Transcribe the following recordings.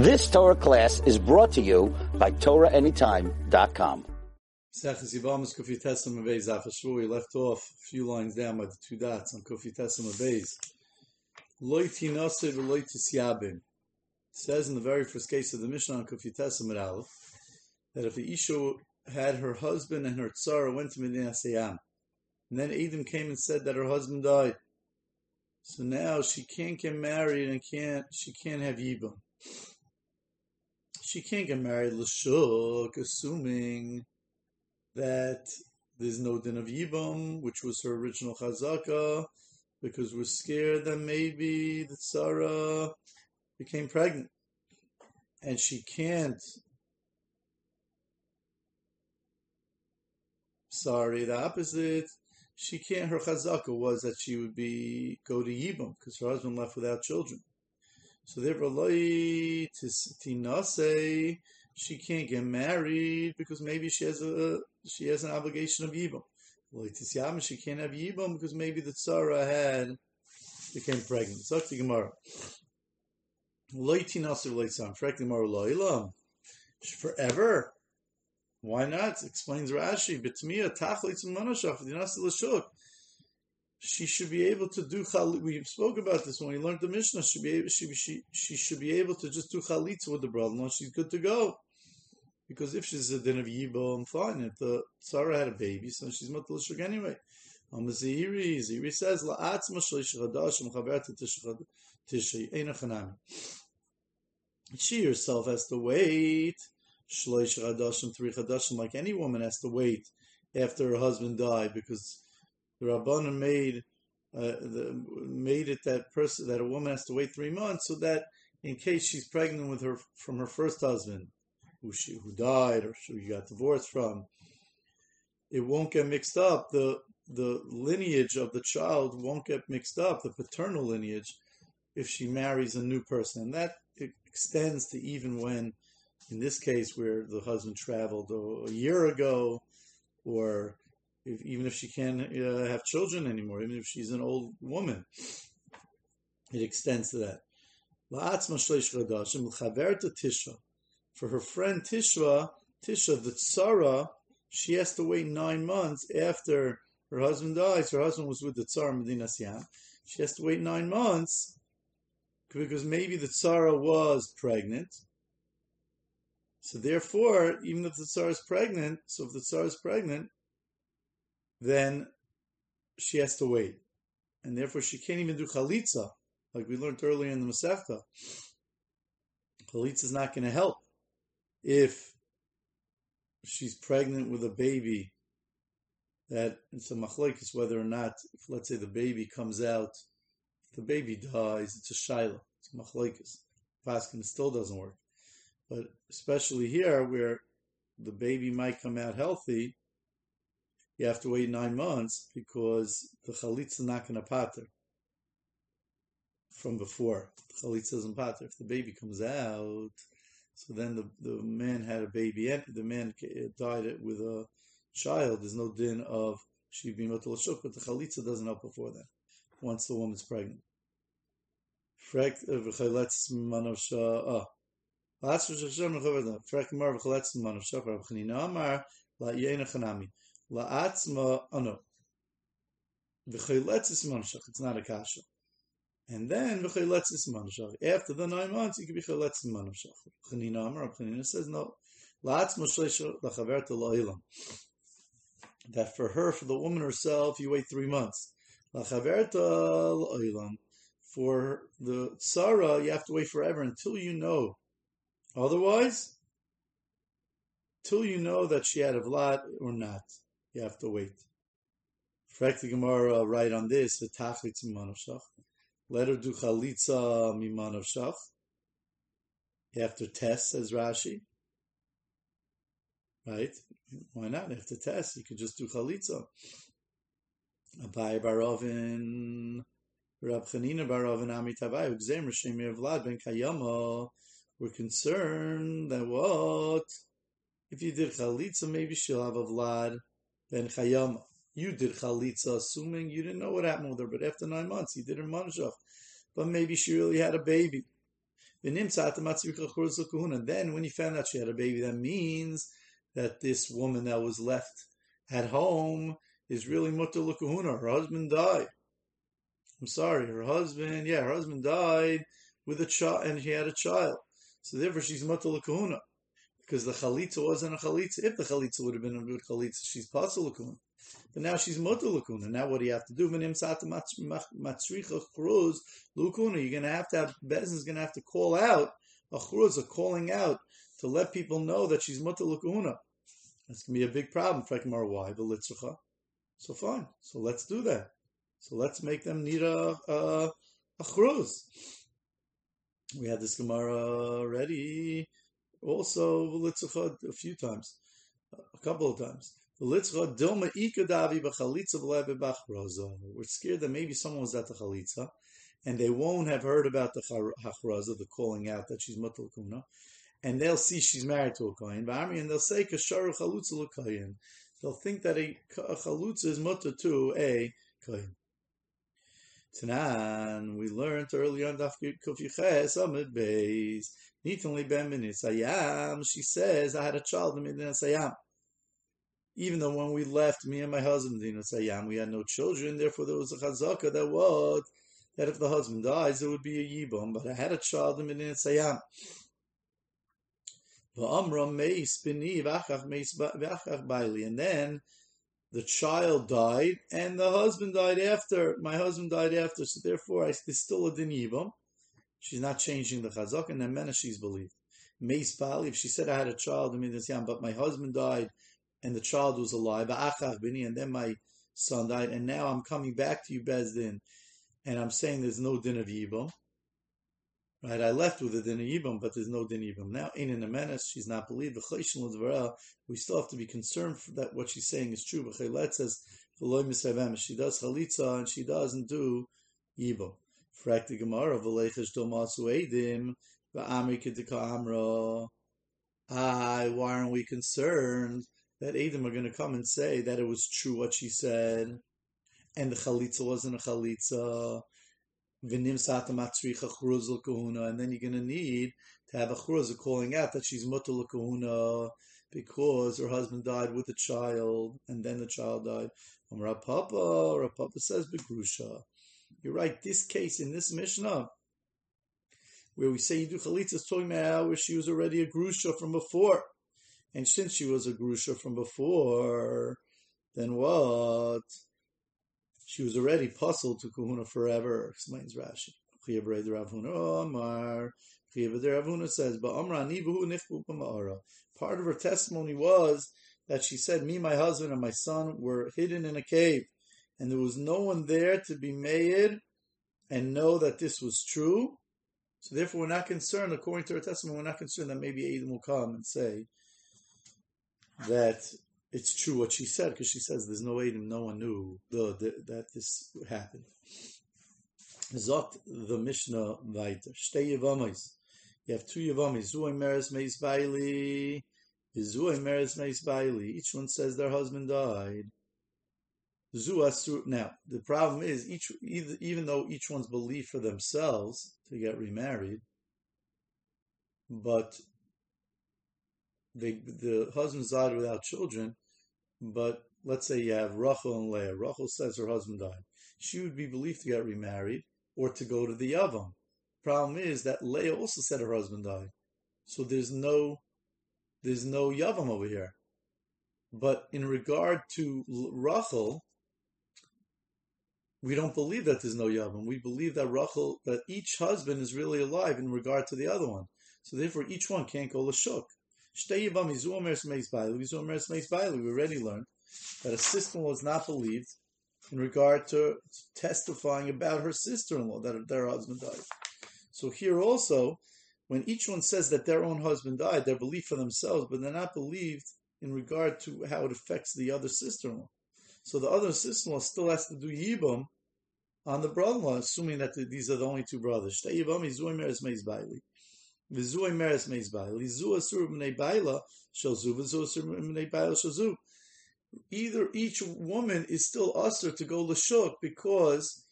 This Torah class is brought to you by TorahAnytime.com. We left off a few lines down by the two dots on Kofi Tessim says in the very first case of the Mishnah on Kofi Tessim that if the Isha had her husband and her tzara went to Medina Seyam, and then Adam came and said that her husband died, so now she can't get married and can't she can't have Yibam she can't get married l'shuk, assuming that there's no din of yibam, which was her original chazaka, because we're scared that maybe the tzara became pregnant, and she can't. Sorry, the opposite. She can't. Her chazaka was that she would be go to yibam because her husband left without children. So therefore, tinase, she can't get married because maybe she has a she has an obligation of yibam. She can't have yibam because maybe the tzara had became pregnant. Zakti Gemara. Forever. Why not? Explains Rashi. B'tmiya tachlitz manashaf. Dinasi l'shuk she should be able to do chalitza. We spoke about this when we learned the Mishnah. She be able, she, she, she should be able to just do chalitza with the brother-in-law. She's good to go. Because if she's a din of I'm fine. If the Sarah had a baby, so she's mutalishuk anyway. Um, Ziri, Ziri says, La'atz mashlish chadash m'chaber tishay eina chanami. She herself has to wait shloish chadashim, three chadashim, like any woman has to wait after her husband died because the Rabbanon made uh, the, made it that person that a woman has to wait three months, so that in case she's pregnant with her from her first husband, who she who died or she got divorced from, it won't get mixed up. the The lineage of the child won't get mixed up. The paternal lineage, if she marries a new person, and that extends to even when, in this case, where the husband traveled a year ago, or if, even if she can't uh, have children anymore, even if she's an old woman, it extends to that. For her friend Tishva, Tisha, the Tsara, she has to wait nine months after her husband dies. Her husband was with the Tsar Medina Siam. She has to wait nine months because maybe the Tsara was pregnant. So therefore, even if the Tsar is pregnant, so if the Tsar is pregnant, then she has to wait. And therefore she can't even do chalitza, like we learned earlier in the Masechta. Chalitza is not going to help if she's pregnant with a baby that it's a machlekes whether or not, if let's say the baby comes out, if the baby dies, it's a shaila, it's a machlekes. Paskin still doesn't work. But especially here where the baby might come out healthy, you have to wait nine months because the chalitza is not going to pater from before. The chalitza isn't pater. If the baby comes out, so then the, the man had a baby and the man died with a child. There's no din of she being but the chalitza doesn't help before that. Once the woman's pregnant. Frek v'chaletz manav ah. Last Hashem Frek mar v'chaletz manav shah. Rav Chanina Amar la yena chanami. La'atzma, oh no. V'chayletzis manshach, it's not a kasha. And then v'chayletzis manshach. After the nine months, you can be chayletzis manshach. Chanina Amar, Chanina says no. La'atzma shleisha l'achaverta la'ilam. That for her, for the woman herself, you wait three months. L'achaverta la'ilam. For the tzara, you have to wait forever until you know. Otherwise, till you know that she had a vlad or not you have to wait. Frak Gemara uh, write on this, the tachlitz mimanavshach. Let her do chalitza mimanavshach. You have to test, says Rashi. Right? Why not? After test, you could just do chalitza. Abai barovin, Rab Chanina barovin amitavai, Ugzem Rishemir Vlad ben Kayama. We're concerned that what? If you did chalitza, maybe she'll have a Vlad then Chayama. You did Chalitza, assuming you didn't know what happened with her, but after nine months, you did her Manshach. But maybe she really had a baby. And then when he found out she had a baby, that means that this woman that was left at home is really mutter. Her husband died. I'm sorry, her husband, yeah, her husband died with a child, and she had a child. So therefore, she's mutter because the chalitza wasn't a chalitza. If the chalitza would have been a good chalitza, she's pasul kahuna. But now she's mutter lakuna. Now what do you have to do? Lukuna. You're going to have to have Bezin's going to have to call out a chruz, a calling out to let people know that she's mutter lakuna. That's going to be a big problem for Gemara. Why? The So fine. So let's do that. So let's make them need a a, a chruz. We had this Gemara already. Also, a few times, a couple of times. We're scared that maybe someone was at the chalitza, and they won't have heard about the hachraza, the calling out that she's mutal kuna, and they'll see she's married to a kohen, and they'll say kasharu chalutza. They'll think that a, a chalutza is mutter to a kohen. Tanan, we learned earlier on Daf Kufiches Amid Beis. Nitanli Ben Sayam. She says, I had a child in Sayam even though when we left, me and my husband, you know, Sayam, we had no children, therefore there was a chazaka that was that if the husband dies, it would be a yibum. But I had a child in Medina Sayam. And then the child died, and the husband died after. My husband died after, so therefore I, it's still a din. She's not changing the chazak, and then mena she's believed. Meis if she said I had a child but my husband died and the child was alive, and then my son died, and now I'm coming back to you, Bezdin, and I'm saying there's no din of Yibam. Right, I left with a din Yibam, but there's no din Yibam. Now, in in a menace, she's not believed. We still have to be concerned that what she's saying is true. But says, she does chalitza and she doesn't do Yibam. Frak Gemara, v'leichesh domasu edim, v'amri. Hi, why aren't we concerned that Adam are going to come and say that it was true what she said, and the chalitza wasn't a chalitza. And then you're going to need to have a churuz calling out that she's mutal because her husband died with a child, and then the child died. Rav Papa, Rav Papa says begrusha. You're right. This case in this Mishnah, where we say you do chalitza, is talking about where she was already a grusha from before. And since she was a grusha from before, then what? She was already puzzled to Kahuna forever, explains Rashi. says, Part of her testimony was that she said, Me, my husband, and my son were hidden in a cave, and there was no one there to be made and know that this was true. So therefore, we're not concerned, according to her testimony, we're not concerned that maybe Adam will come and say, that it's true what she said because she says there's no way no one knew the, the, that this happened. Zot the Mishnah weiter. Shtei Yevamis. You have two Yevamis. Zuay Meres Meis Bailey. Zuay Meres Meis Bailey. Each one says their husband died. Now, the problem is, each even though each one's belief for themselves to get remarried, but the the husband died without children, but let's say you have Rachel and Leah. Rachel says her husband died. She would be believed to get remarried or to go to the Yavam. Problem is that Leah also said her husband died. So there's no there's no Yavam over here. But in regard to Rachel, we don't believe that there's no Yavam. We believe that Rachel, that each husband is really alive in regard to the other one. So therefore, each one can't go Lashuk. We already learned that a sister-in-law is not believed in regard to testifying about her sister-in-law that their husband died. So here also, when each one says that their own husband died, they're believed for themselves, but they're not believed in regard to how it affects the other sister-in-law. So the other sister-in-law still has to do yibum on the brother-in-law, assuming that these are the only two brothers. Meres baila. Asur b'nei baila zu. Asur b'nei baila zu. Either each woman is still usur to go l'shuk because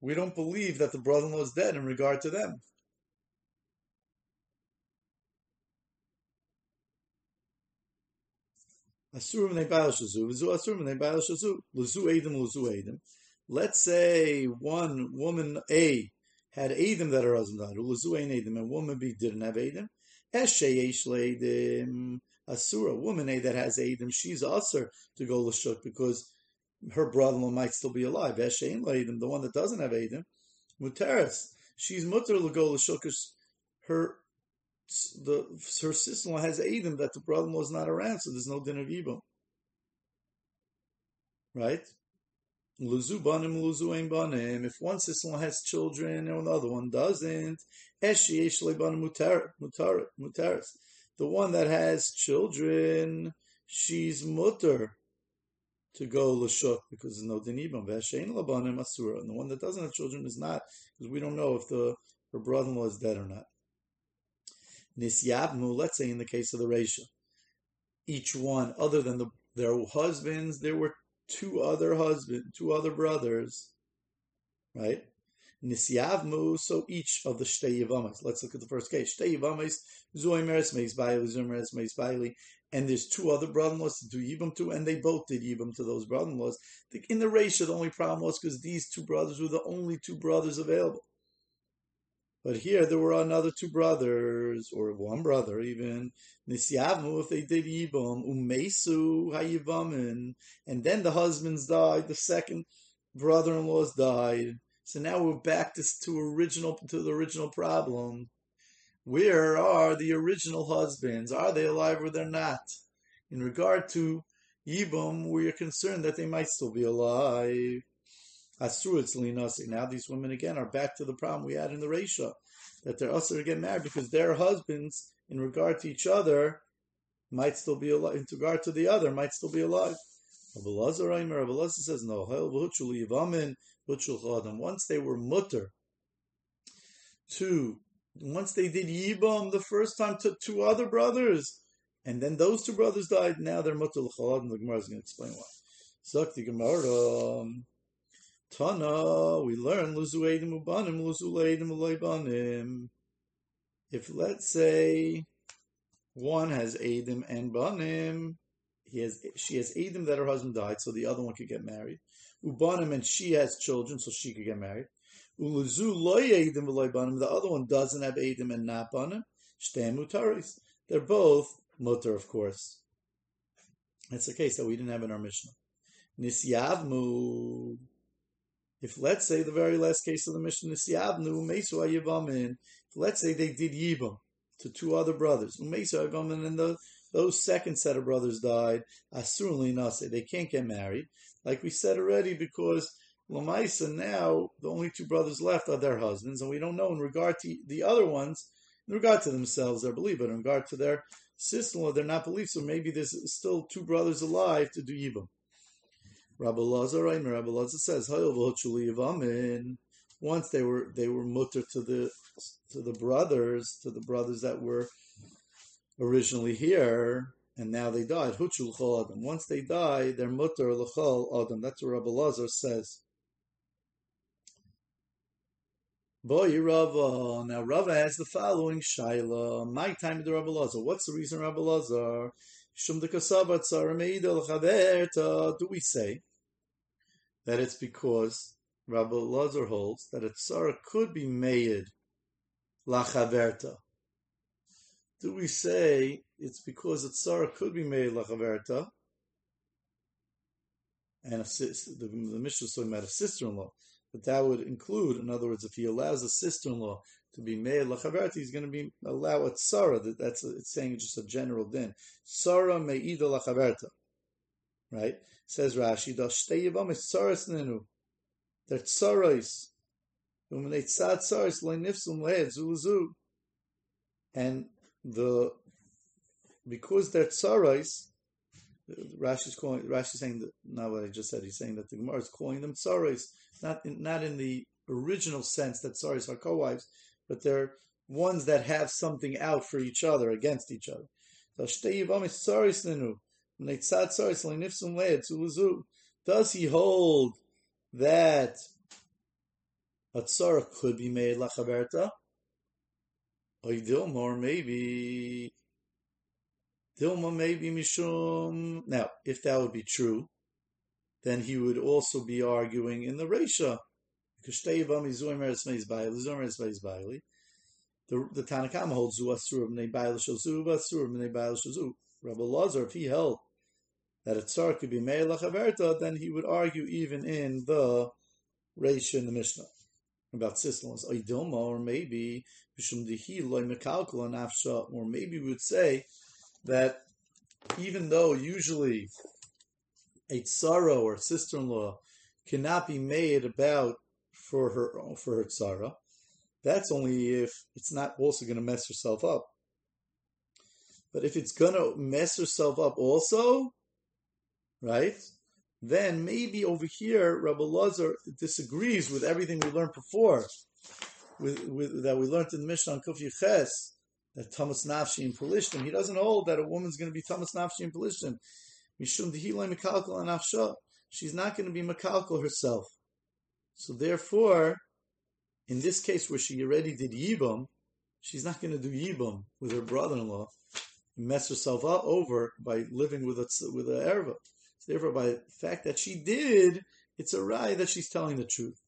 we don't believe that the brother-in-law is dead in regard to them. Let's say one woman A had Eidim that her husband died, L'zu Ein Eidim, and woman be didn't have Eidim. Esheyesh Leidim, Asura, woman A that has Eidim, she's Asur to go L'shuk because her brother-in-law might still be alive. Eshein Leidim, the one that doesn't have Eidim, Muteris, she's Mutter L'shuk, her the her sister-in-law has Eidim that the brother-in-law is not around, so there's no din of Yibam. Right? Luzu banim, luzu ein banim. If one sister-in-law has children and the other one doesn't, eshi eshle banim mutaris. The one that has children, she's mutter to go l'shuk because there's no din ibam. V'eshein labanim asura. And the one that doesn't have children is not because we don't know if the her brother-in-law is dead or not. Nisyabmu, let's say in the case of the Resha, each one, other than the, their husbands, there were two other husbands, two other brothers, right? Nisyavmu, so each of the Shtei Yavamas. Let's look at the first case. Shtei Yavamas, Zoimeres Meis Bailey, Meis and there's two other brother-in-laws to do Yibam to, and they both did Yibam to those brother-in-laws. In the ratio, the only problem was because these two brothers were the only two brothers available. But here there were another two brothers, or one brother even, Nisyavmu, if they did Yibam, Umesu Hayivamin, and then the husbands died, the second brother-in-laws died. So now we're back to, to original to the original problem. Where are the original husbands? Are they alive or they're not? In regard to Yibam, we are concerned that they might still be alive. Now these women again are back to the problem we had in the Resha, that they're also to get married because their husbands, in regard to each other, might still be alive. In regard to the other, might still be alive. Abelazar says no. Once they were mutter to once they did yibam the first time to two other brothers, and then those two brothers died. Now they're mutter l'chad, and the Gemara is going to explain why. Zakti Gemara. Um, Tana, we learn luzu ubanim, luzu leidim. If let's say one has edim and banim, he has she has edim that her husband died, so the other one could get married. Ubanim and she has children, so she could get married. Uluzu loy edim the other one doesn't have edim and not banim. Shtem mutaris. They're both mutter, of course. That's the case that we didn't have in our Mishnah. Nisyavmu. If let's say the very last case of the Mishnah is Yavnu, Mesu Yivamin, let's say they did Yibam to two other brothers, and the, those second set of brothers died, Asurli Nase, they can't get married, like we said already, because Lamaisa now, the only two brothers left are their husbands, and we don't know in regard to the other ones, in regard to themselves, they're believed, but in regard to their sister-in-law, they're not believed, so maybe there's still two brothers alive to do Yibam. Rabbi Lazar, Rabbi Lazar says, once they were they were mutter to the to the brothers, to the brothers that were originally here, and now they died. Huchul adam. Once they die, they're mutter l'chol adam. That's what Rabbi Lazar says. Boy, Rava. Now Rava has the following shaila. My time the Rabbi Lazar. What's the reason Rabbi Lazar? Do we say that it's because Rabbi Lazar holds that a tzara could be made lachaverta. Do we say it's because a tzara could be made lachaverta? And a sister, the, the Mishnah is talking about a sister-in-law, but that would include, in other words, if he allows a sister-in-law to be made lachaverta, he's going to be allow a tzara. That, that's it's saying just a general din. Tzara meida lachaverta, right? Says Rashi. They're tsarais. Um, le'ed. And the, because they're tsarais, Rashi's calling, Rashi's saying that, not what I just said, he's saying that the Gemara is calling them tsarais, not in, not in the original sense that tsarais are co-wives, but they're ones that have something out for each other, against each other. Does he hold that a tzara could be made lachaberta? Or maybe Dilma maybe Mishum. Now, if that would be true, then he would also be arguing in the Resha. The, the Tanakama holds Zu Asur B'nei Bail Shazu, Asur B'nei Shazu. Rabbi Lazar, if he held that a tsar could be Me'elach Averta, then he would argue even in the Resha in the Mishnah about sister-in-laws. or maybe or maybe we would say that even though usually a tsara or sister-in-law cannot be made about for her for her tsara, that's only if it's not also going to mess herself up. But if it's going to mess herself up also, right? then maybe over here Rabbi Lazar disagrees with everything we learned before, with, with that we learned in the Mishnah on Kufi Ches, that Thomas Nafshi in Pelishtim. He doesn't hold that a woman's going to be Thomas Nafshi in Pelishtim. Mishum Dehilai Mekalkal and Afsha. She's not going to be Mekalkal herself. So therefore, in this case where she already did Yibam, she's not going to do Yibam with her brother-in-law, and mess herself up over by living with a, with a erva. So therefore, by the fact that she did, it's a right that she's telling the truth.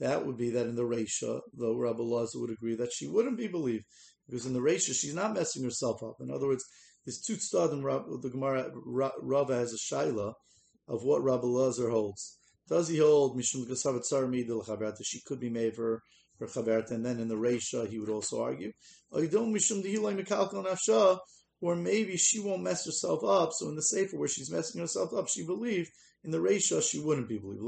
That would be that in the Resha, though Rabbi Lazar would agree that she wouldn't be believed, because in the Resha, she's not messing herself up. In other words, there's two stadim, the Gemara, Rava has a shaila of what Rabbi Lazar holds. Does he hold Mishum that she could be made for her and then in the Resha he would also argue, oh, or maybe she won't mess herself up. So in the Sefer where she's messing herself up, she believed in the Reisha she wouldn't be believed.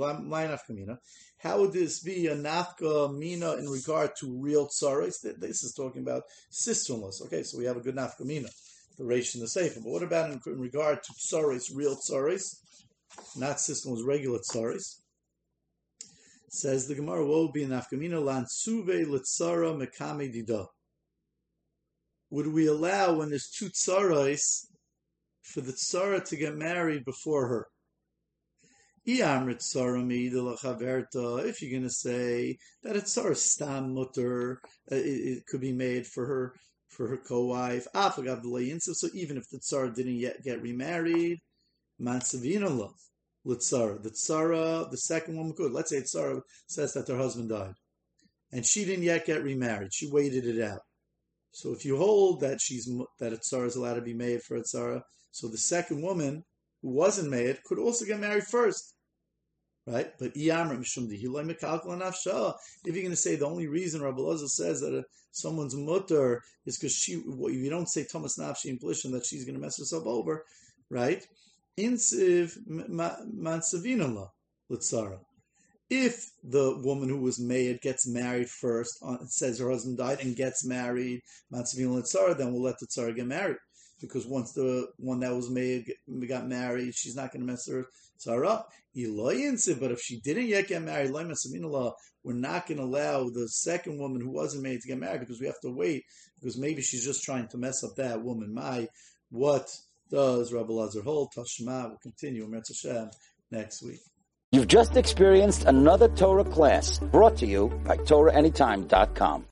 How would this be a nafka mina in regard to real tsaris? This is talking about sister-in-laws. Okay, so we have a good nafka mina, the Reish in the Sefer. But what about in, regard to tsaris, real tsaris, not sister-in-laws, regular tsaris? Says the Gemara, woe be nafka mina lan suve litzara mekame dida would we allow when there's two tsarais for the tsara to get married before her? If you're going to say that a tsara stam mutter, uh, it, could be made for her for her co-wife. So even if the tsara didn't yet get remarried, mansavina love. Litzara. The Tzara, the second woman could. Let's say tsara says that her husband died. And she didn't yet get remarried. She waited it out. So if you hold that she's that a tsara is allowed to be made for a tsara, so the second woman who wasn't made could also get married first, right? But I am the hila makala nafshah. if you're going to say the only reason Rabbi Lazar says that a, someone's mutter is because she, you don't say Thomas Nafshi implication that she's going to mess herself over, right? Insiv mansavina la if the woman who was made gets married first, uh, says her husband died and gets married, then we'll let the tsar get married. Because once the one that was made got married, she's not going to mess her tsar up. But if she didn't yet get married, we're not going to allow the second woman who wasn't made to get married because we have to wait because maybe she's just trying to mess up that woman. My, what does Rabbi Lazar hold? Tashma will continue next week. You've just experienced another Torah class brought to you by TorahAnytime.com.